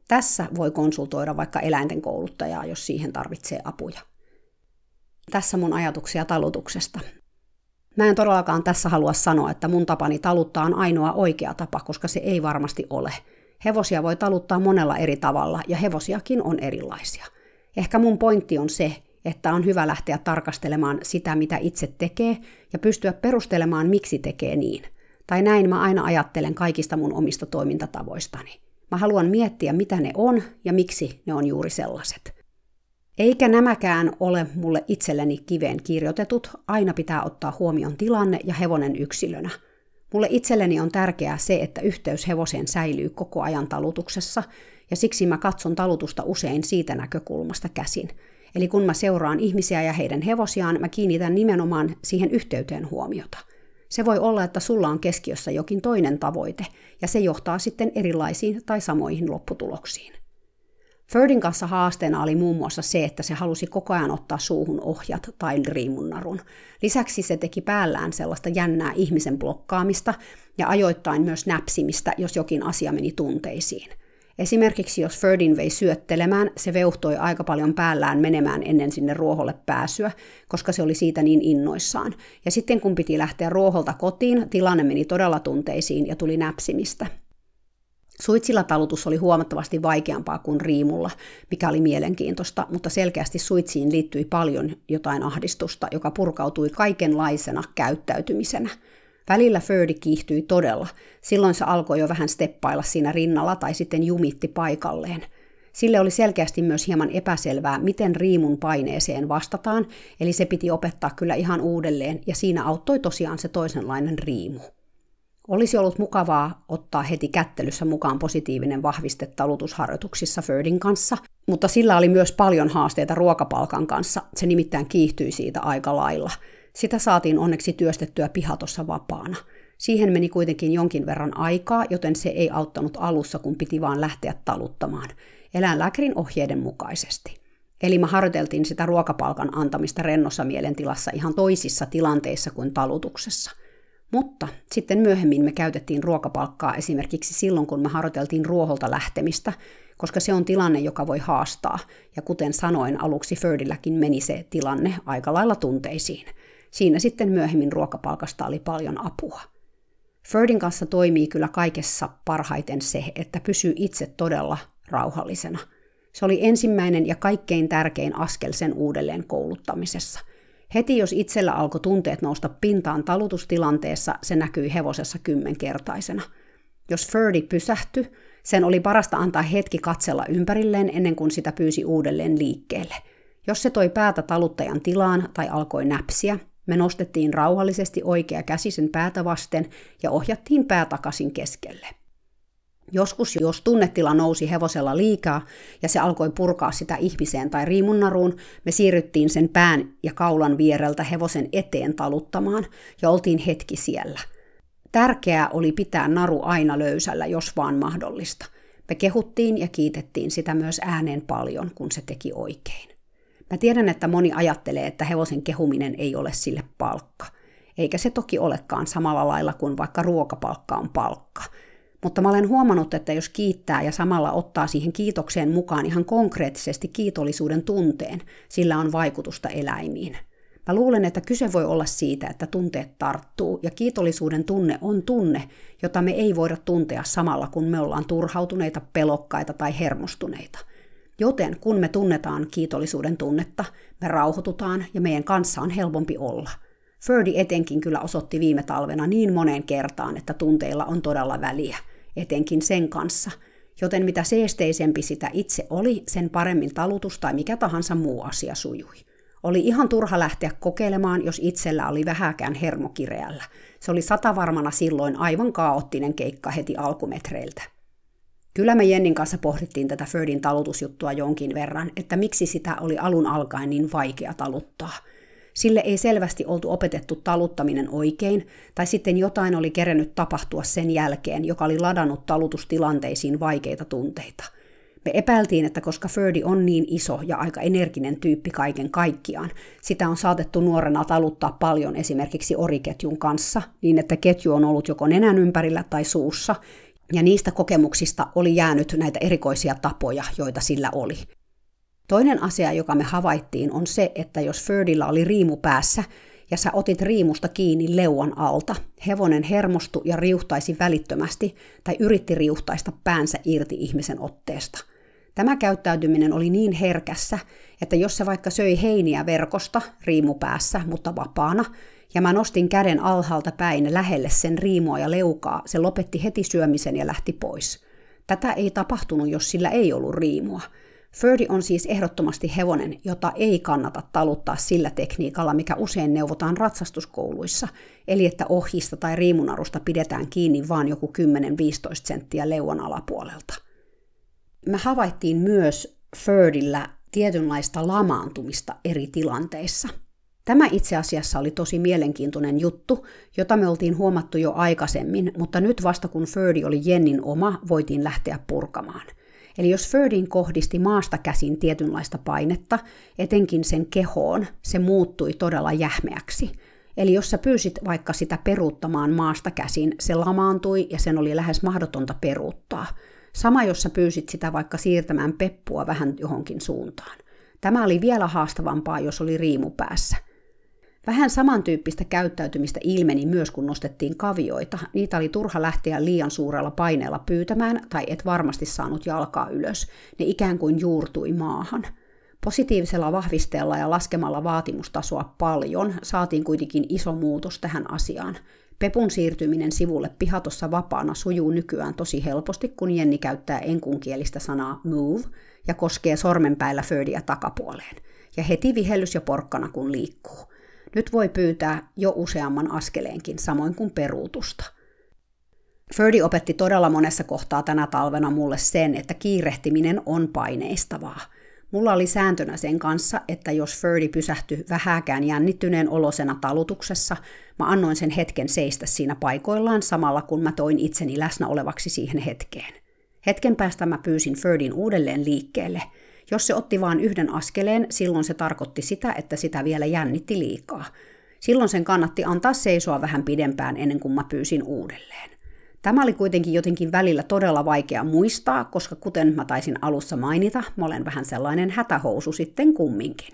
Tässä voi konsultoida vaikka eläinten kouluttajaa, jos siihen tarvitsee apuja. Tässä mun ajatuksia talutuksesta. Mä en todellakaan tässä halua sanoa, että mun tapani taluttaa on ainoa oikea tapa, koska se ei varmasti ole. Hevosia voi taluttaa monella eri tavalla ja hevosiakin on erilaisia. Ehkä mun pointti on se, että on hyvä lähteä tarkastelemaan sitä, mitä itse tekee ja pystyä perustelemaan, miksi tekee niin. Tai näin mä aina ajattelen kaikista mun omista toimintatavoistani. Mä haluan miettiä, mitä ne on ja miksi ne on juuri sellaiset. Eikä nämäkään ole mulle itselleni kiveen kirjoitetut, aina pitää ottaa huomioon tilanne ja hevonen yksilönä. Mulle itselleni on tärkeää se, että yhteys hevoseen säilyy koko ajan talutuksessa, ja siksi mä katson talutusta usein siitä näkökulmasta käsin. Eli kun mä seuraan ihmisiä ja heidän hevosiaan, mä kiinnitän nimenomaan siihen yhteyteen huomiota. Se voi olla, että sulla on keskiössä jokin toinen tavoite, ja se johtaa sitten erilaisiin tai samoihin lopputuloksiin. Ferdin kanssa haasteena oli muun muassa se, että se halusi koko ajan ottaa suuhun ohjat tai riimunnarun. Lisäksi se teki päällään sellaista jännää ihmisen blokkaamista ja ajoittain myös näpsimistä, jos jokin asia meni tunteisiin. Esimerkiksi jos Ferdin vei syöttelemään, se veuhtoi aika paljon päällään menemään ennen sinne ruoholle pääsyä, koska se oli siitä niin innoissaan. Ja sitten kun piti lähteä ruoholta kotiin, tilanne meni todella tunteisiin ja tuli näpsimistä. Suitsilla talutus oli huomattavasti vaikeampaa kuin riimulla, mikä oli mielenkiintoista, mutta selkeästi suitsiin liittyi paljon jotain ahdistusta, joka purkautui kaikenlaisena käyttäytymisenä. Välillä Ferdi kiihtyi todella. Silloin se alkoi jo vähän steppailla siinä rinnalla tai sitten jumitti paikalleen. Sille oli selkeästi myös hieman epäselvää, miten riimun paineeseen vastataan, eli se piti opettaa kyllä ihan uudelleen, ja siinä auttoi tosiaan se toisenlainen riimu. Olisi ollut mukavaa ottaa heti kättelyssä mukaan positiivinen vahviste talutusharjoituksissa Ferdin kanssa, mutta sillä oli myös paljon haasteita ruokapalkan kanssa, se nimittäin kiihtyi siitä aika lailla. Sitä saatiin onneksi työstettyä pihatossa vapaana. Siihen meni kuitenkin jonkin verran aikaa, joten se ei auttanut alussa, kun piti vaan lähteä taluttamaan. Eläinlääkärin ohjeiden mukaisesti. Eli me harjoiteltiin sitä ruokapalkan antamista rennossa mielentilassa ihan toisissa tilanteissa kuin talutuksessa – mutta sitten myöhemmin me käytettiin ruokapalkkaa esimerkiksi silloin, kun me harjoiteltiin ruoholta lähtemistä, koska se on tilanne, joka voi haastaa. Ja kuten sanoin, aluksi Ferdilläkin meni se tilanne aika lailla tunteisiin. Siinä sitten myöhemmin ruokapalkasta oli paljon apua. Ferdin kanssa toimii kyllä kaikessa parhaiten se, että pysyy itse todella rauhallisena. Se oli ensimmäinen ja kaikkein tärkein askel sen uudelleen kouluttamisessa. Heti jos itsellä alkoi tunteet nousta pintaan talutustilanteessa, se näkyi hevosessa kymmenkertaisena. Jos Ferdi pysähtyi, sen oli parasta antaa hetki katsella ympärilleen ennen kuin sitä pyysi uudelleen liikkeelle. Jos se toi päätä taluttajan tilaan tai alkoi näpsiä, me nostettiin rauhallisesti oikea käsi sen päätä vasten ja ohjattiin pää takaisin keskelle. Joskus, jos tunnetila nousi hevosella liikaa ja se alkoi purkaa sitä ihmiseen tai riimunnaruun, me siirryttiin sen pään ja kaulan viereltä hevosen eteen taluttamaan ja oltiin hetki siellä. Tärkeää oli pitää naru aina löysällä, jos vaan mahdollista. Me kehuttiin ja kiitettiin sitä myös ääneen paljon, kun se teki oikein. Mä tiedän, että moni ajattelee, että hevosen kehuminen ei ole sille palkka. Eikä se toki olekaan samalla lailla kuin vaikka ruokapalkka on palkka – mutta mä olen huomannut, että jos kiittää ja samalla ottaa siihen kiitokseen mukaan ihan konkreettisesti kiitollisuuden tunteen, sillä on vaikutusta eläimiin. Mä luulen, että kyse voi olla siitä, että tunteet tarttuu, ja kiitollisuuden tunne on tunne, jota me ei voida tuntea samalla, kun me ollaan turhautuneita, pelokkaita tai hermostuneita. Joten kun me tunnetaan kiitollisuuden tunnetta, me rauhoitutaan ja meidän kanssa on helpompi olla. Ferdi etenkin kyllä osoitti viime talvena niin moneen kertaan, että tunteilla on todella väliä etenkin sen kanssa, joten mitä seesteisempi sitä itse oli, sen paremmin talutus tai mikä tahansa muu asia sujui. Oli ihan turha lähteä kokeilemaan, jos itsellä oli vähäkään hermokireällä. Se oli satavarmana silloin aivan kaoottinen keikka heti alkumetreiltä. Kyllä me Jennin kanssa pohdittiin tätä Ferdin talutusjuttua jonkin verran, että miksi sitä oli alun alkaen niin vaikea taluttaa – Sille ei selvästi oltu opetettu taluttaminen oikein, tai sitten jotain oli kerennyt tapahtua sen jälkeen, joka oli ladannut talutustilanteisiin vaikeita tunteita. Me epäiltiin, että koska Ferdi on niin iso ja aika energinen tyyppi kaiken kaikkiaan, sitä on saatettu nuorena taluttaa paljon esimerkiksi oriketjun kanssa, niin että ketju on ollut joko nenän ympärillä tai suussa, ja niistä kokemuksista oli jäänyt näitä erikoisia tapoja, joita sillä oli. Toinen asia, joka me havaittiin, on se, että jos Ferdillä oli riimu päässä ja sä otit riimusta kiinni leuan alta, hevonen hermostui ja riuhtaisi välittömästi tai yritti riuhtaista päänsä irti ihmisen otteesta. Tämä käyttäytyminen oli niin herkässä, että jos se vaikka söi heiniä verkosta riimu päässä, mutta vapaana, ja mä nostin käden alhaalta päin lähelle sen riimoa ja leukaa, se lopetti heti syömisen ja lähti pois. Tätä ei tapahtunut, jos sillä ei ollut riimua – Ferdi on siis ehdottomasti hevonen, jota ei kannata taluttaa sillä tekniikalla, mikä usein neuvotaan ratsastuskouluissa, eli että ohjista tai riimunarusta pidetään kiinni vain joku 10-15 senttiä leuan alapuolelta. Me havaittiin myös Ferdillä tietynlaista lamaantumista eri tilanteissa. Tämä itse asiassa oli tosi mielenkiintoinen juttu, jota me oltiin huomattu jo aikaisemmin, mutta nyt vasta kun Ferdi oli Jennin oma, voitiin lähteä purkamaan – Eli jos Ferdin kohdisti maasta käsin tietynlaista painetta, etenkin sen kehoon, se muuttui todella jähmeäksi. Eli jos sä pyysit vaikka sitä peruuttamaan maasta käsin, se lamaantui ja sen oli lähes mahdotonta peruuttaa. Sama, jos sä pyysit sitä vaikka siirtämään peppua vähän johonkin suuntaan. Tämä oli vielä haastavampaa, jos oli riimu päässä. Vähän samantyyppistä käyttäytymistä ilmeni myös, kun nostettiin kavioita. Niitä oli turha lähteä liian suurella paineella pyytämään, tai et varmasti saanut jalkaa ylös. Ne ikään kuin juurtui maahan. Positiivisella vahvisteella ja laskemalla vaatimustasoa paljon saatiin kuitenkin iso muutos tähän asiaan. Pepun siirtyminen sivulle pihatossa vapaana sujuu nykyään tosi helposti, kun Jenni käyttää enkunkielistä sanaa move ja koskee sormenpäillä Ferdia takapuoleen. Ja heti vihellys ja porkkana kun liikkuu. Nyt voi pyytää jo useamman askeleenkin, samoin kuin peruutusta. Ferdi opetti todella monessa kohtaa tänä talvena mulle sen, että kiirehtiminen on paineistavaa – Mulla oli sääntönä sen kanssa, että jos Ferdi pysähtyi vähäkään jännittyneen olosena talutuksessa, mä annoin sen hetken seistä siinä paikoillaan samalla kun mä toin itseni läsnä olevaksi siihen hetkeen. Hetken päästä mä pyysin Ferdin uudelleen liikkeelle. Jos se otti vain yhden askeleen, silloin se tarkoitti sitä, että sitä vielä jännitti liikaa. Silloin sen kannatti antaa seisoa vähän pidempään ennen kuin mä pyysin uudelleen. Tämä oli kuitenkin jotenkin välillä todella vaikea muistaa, koska kuten mä taisin alussa mainita, mä olen vähän sellainen hätähousu sitten kumminkin.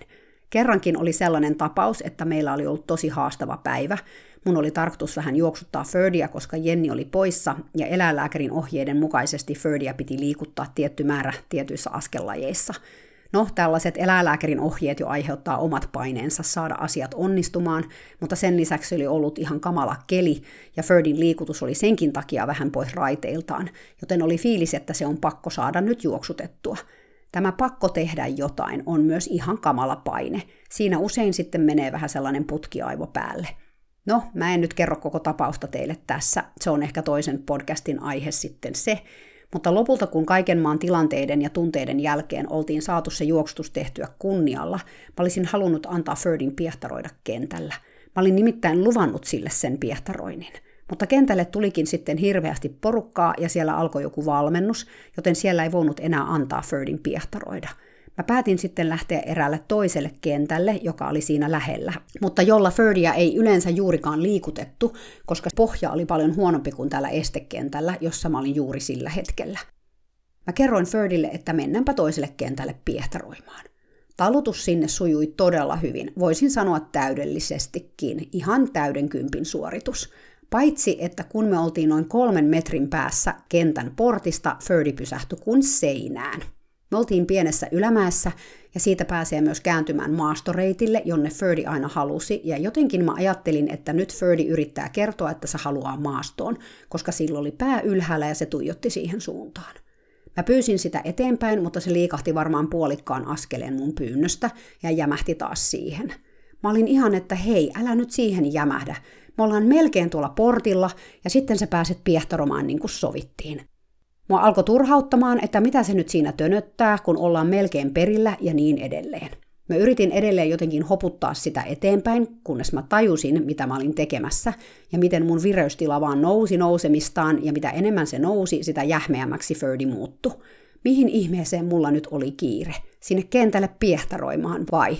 Kerrankin oli sellainen tapaus, että meillä oli ollut tosi haastava päivä. Mun oli tarkoitus vähän juoksuttaa Ferdia, koska Jenni oli poissa, ja eläinlääkärin ohjeiden mukaisesti Ferdia piti liikuttaa tietty määrä tietyissä askellajeissa – No, tällaiset eläinlääkärin ohjeet jo aiheuttaa omat paineensa saada asiat onnistumaan, mutta sen lisäksi oli ollut ihan kamala keli, ja Ferdin liikutus oli senkin takia vähän pois raiteiltaan, joten oli fiilis, että se on pakko saada nyt juoksutettua. Tämä pakko tehdä jotain on myös ihan kamala paine. Siinä usein sitten menee vähän sellainen putkiaivo päälle. No, mä en nyt kerro koko tapausta teille tässä, se on ehkä toisen podcastin aihe sitten se, mutta lopulta kun kaiken maan tilanteiden ja tunteiden jälkeen oltiin saatu se juoksutus tehtyä kunnialla, mä olisin halunnut antaa Ferdin piehtaroida kentällä. Mä olin nimittäin luvannut sille sen piehtaroinnin. Mutta kentälle tulikin sitten hirveästi porukkaa ja siellä alkoi joku valmennus, joten siellä ei voinut enää antaa Ferdin piehtaroida – Mä päätin sitten lähteä eräälle toiselle kentälle, joka oli siinä lähellä, mutta jolla Ferdia ei yleensä juurikaan liikutettu, koska pohja oli paljon huonompi kuin tällä estekentällä, jossa mä olin juuri sillä hetkellä. Mä kerroin Ferdille, että mennäänpä toiselle kentälle piehtaroimaan. Talutus sinne sujui todella hyvin, voisin sanoa täydellisestikin, ihan täyden kympin suoritus. Paitsi, että kun me oltiin noin kolmen metrin päässä kentän portista, Ferdi pysähtyi kuin seinään – me oltiin pienessä ylämäessä ja siitä pääsee myös kääntymään maastoreitille, jonne Ferdi aina halusi, ja jotenkin mä ajattelin, että nyt Ferdi yrittää kertoa, että se haluaa maastoon, koska sillä oli pää ylhäällä ja se tuijotti siihen suuntaan. Mä pyysin sitä eteenpäin, mutta se liikahti varmaan puolikkaan askeleen mun pyynnöstä ja jämähti taas siihen. Mä olin ihan, että hei, älä nyt siihen jämähdä. Me ollaan melkein tuolla portilla ja sitten sä pääset piehtaromaan niin kuin sovittiin. Mua alkoi turhauttamaan, että mitä se nyt siinä tönöttää, kun ollaan melkein perillä ja niin edelleen. Mä yritin edelleen jotenkin hoputtaa sitä eteenpäin, kunnes mä tajusin, mitä mä olin tekemässä, ja miten mun vireystila vaan nousi nousemistaan, ja mitä enemmän se nousi, sitä jähmeämmäksi Ferdi muuttu. Mihin ihmeeseen mulla nyt oli kiire? Sinne kentälle piehtaroimaan vai?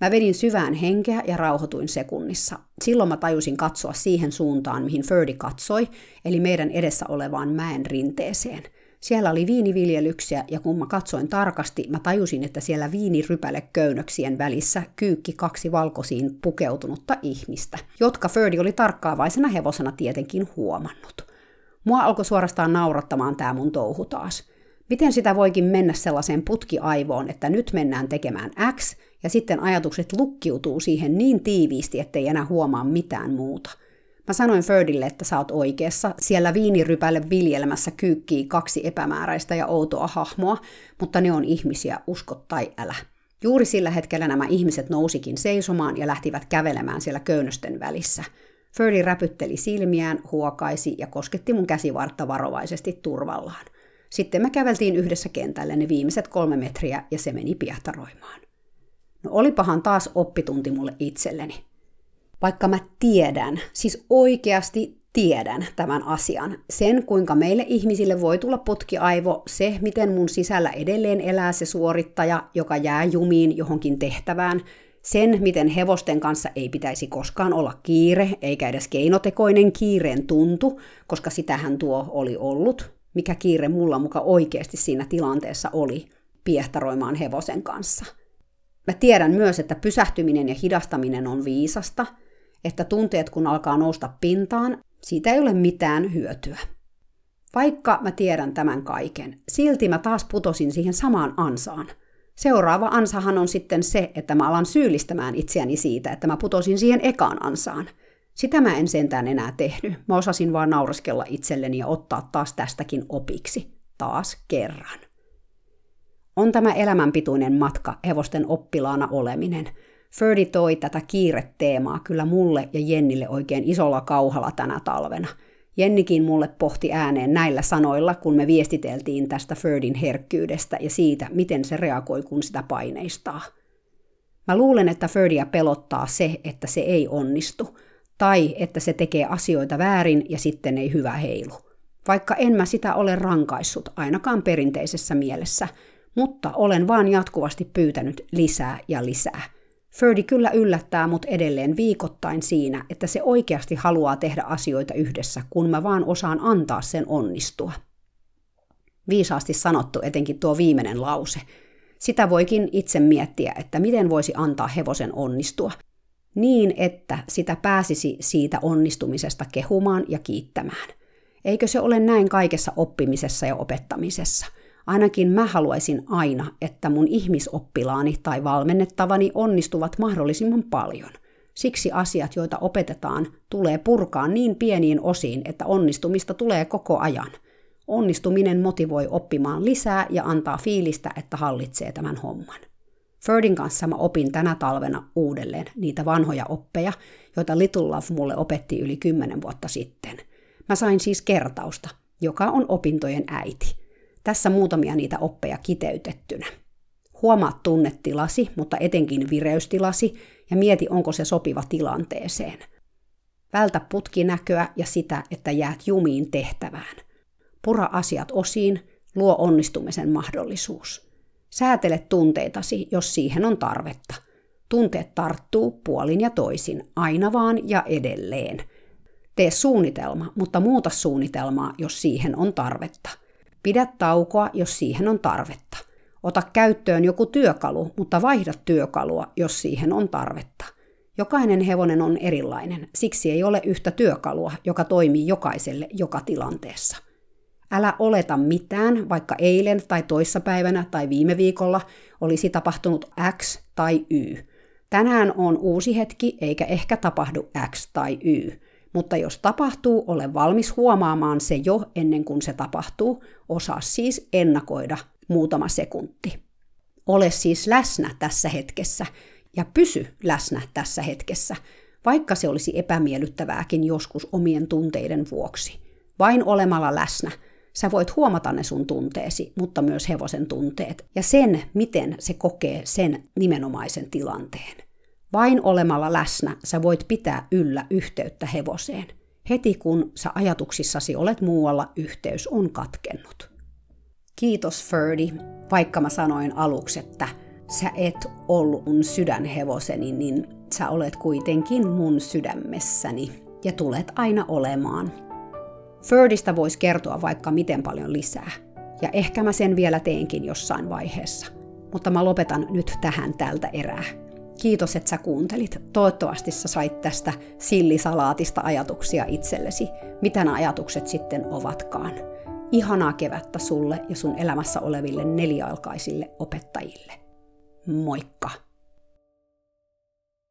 Mä vedin syvään henkeä ja rauhoituin sekunnissa. Silloin mä tajusin katsoa siihen suuntaan, mihin Ferdi katsoi, eli meidän edessä olevaan mäen rinteeseen. Siellä oli viiniviljelyksiä ja kun mä katsoin tarkasti, mä tajusin, että siellä viinirypäle köynnöksien välissä kyykki kaksi valkoisiin pukeutunutta ihmistä, jotka Ferdi oli tarkkaavaisena hevosena tietenkin huomannut. Mua alkoi suorastaan naurattamaan tämä mun touhu taas. Miten sitä voikin mennä sellaiseen putkiaivoon, että nyt mennään tekemään X, ja sitten ajatukset lukkiutuu siihen niin tiiviisti, ettei enää huomaa mitään muuta. Mä sanoin Ferdille, että sä oot oikeassa. Siellä viinirypälle viljelmässä kyykkii kaksi epämääräistä ja outoa hahmoa, mutta ne on ihmisiä, usko tai älä. Juuri sillä hetkellä nämä ihmiset nousikin seisomaan ja lähtivät kävelemään siellä köynnösten välissä. Ferdi räpytteli silmiään, huokaisi ja kosketti mun käsivartta varovaisesti turvallaan. Sitten me käveltiin yhdessä kentälle ne viimeiset kolme metriä ja se meni piehtaroimaan. No olipahan taas oppitunti mulle itselleni. Vaikka mä tiedän, siis oikeasti tiedän tämän asian. Sen, kuinka meille ihmisille voi tulla putkiaivo, se, miten mun sisällä edelleen elää se suorittaja, joka jää jumiin johonkin tehtävään, sen, miten hevosten kanssa ei pitäisi koskaan olla kiire, eikä edes keinotekoinen kiireen tuntu, koska sitähän tuo oli ollut, mikä kiire mulla muka oikeasti siinä tilanteessa oli piehtaroimaan hevosen kanssa. Mä tiedän myös, että pysähtyminen ja hidastaminen on viisasta, että tunteet kun alkaa nousta pintaan, siitä ei ole mitään hyötyä. Vaikka mä tiedän tämän kaiken, silti mä taas putosin siihen samaan ansaan. Seuraava ansahan on sitten se, että mä alan syyllistämään itseäni siitä, että mä putosin siihen ekaan ansaan. Sitä mä en sentään enää tehnyt. Mä osasin vaan nauraskella itselleni ja ottaa taas tästäkin opiksi. Taas kerran. On tämä elämänpituinen matka hevosten oppilaana oleminen. Ferdi toi tätä kiireteemaa kyllä mulle ja Jennille oikein isolla kauhalla tänä talvena – Jennikin mulle pohti ääneen näillä sanoilla, kun me viestiteltiin tästä Ferdin herkkyydestä ja siitä, miten se reagoi, kun sitä paineistaa. Mä luulen, että Ferdia pelottaa se, että se ei onnistu, tai että se tekee asioita väärin ja sitten ei hyvä heilu. Vaikka en mä sitä ole rankaissut, ainakaan perinteisessä mielessä, mutta olen vaan jatkuvasti pyytänyt lisää ja lisää – Ferdi kyllä yllättää mut edelleen viikoittain siinä, että se oikeasti haluaa tehdä asioita yhdessä, kun mä vaan osaan antaa sen onnistua. Viisaasti sanottu etenkin tuo viimeinen lause. Sitä voikin itse miettiä, että miten voisi antaa hevosen onnistua, niin että sitä pääsisi siitä onnistumisesta kehumaan ja kiittämään. Eikö se ole näin kaikessa oppimisessa ja opettamisessa – Ainakin mä haluaisin aina, että mun ihmisoppilaani tai valmennettavani onnistuvat mahdollisimman paljon. Siksi asiat, joita opetetaan, tulee purkaa niin pieniin osiin, että onnistumista tulee koko ajan. Onnistuminen motivoi oppimaan lisää ja antaa fiilistä, että hallitsee tämän homman. Ferdin kanssa mä opin tänä talvena uudelleen niitä vanhoja oppeja, joita Little Love mulle opetti yli kymmenen vuotta sitten. Mä sain siis kertausta, joka on opintojen äiti. Tässä muutamia niitä oppeja kiteytettynä. Huomaa tunnetilasi, mutta etenkin vireystilasi, ja mieti, onko se sopiva tilanteeseen. Vältä putkinäköä ja sitä, että jäät jumiin tehtävään. Pura asiat osiin, luo onnistumisen mahdollisuus. Säätele tunteitasi, jos siihen on tarvetta. Tunteet tarttuu puolin ja toisin, aina vaan ja edelleen. Tee suunnitelma, mutta muuta suunnitelmaa, jos siihen on tarvetta – Pidä taukoa, jos siihen on tarvetta. Ota käyttöön joku työkalu, mutta vaihda työkalua, jos siihen on tarvetta. Jokainen hevonen on erilainen, siksi ei ole yhtä työkalua, joka toimii jokaiselle joka tilanteessa. Älä oleta mitään, vaikka eilen tai toissapäivänä tai viime viikolla olisi tapahtunut X tai Y. Tänään on uusi hetki, eikä ehkä tapahdu X tai Y. Mutta jos tapahtuu, ole valmis huomaamaan se jo ennen kuin se tapahtuu. Osaa siis ennakoida muutama sekunti. Ole siis läsnä tässä hetkessä ja pysy läsnä tässä hetkessä, vaikka se olisi epämiellyttävääkin joskus omien tunteiden vuoksi. Vain olemalla läsnä sä voit huomata ne sun tunteesi, mutta myös hevosen tunteet ja sen, miten se kokee sen nimenomaisen tilanteen. Vain olemalla läsnä sä voit pitää yllä yhteyttä hevoseen. Heti kun sä ajatuksissasi olet muualla, yhteys on katkennut. Kiitos Ferdi, vaikka mä sanoin aluksi, että sä et ollut mun sydänhevoseni, niin sä olet kuitenkin mun sydämessäni ja tulet aina olemaan. Ferdistä voisi kertoa vaikka miten paljon lisää, ja ehkä mä sen vielä teenkin jossain vaiheessa. Mutta mä lopetan nyt tähän tältä erää. Kiitos, että sä kuuntelit. Toivottavasti sä sait tästä sillisalaatista ajatuksia itsellesi, mitä nämä ajatukset sitten ovatkaan. Ihanaa kevättä sulle ja sun elämässä oleville nelialkaisille opettajille. Moikka!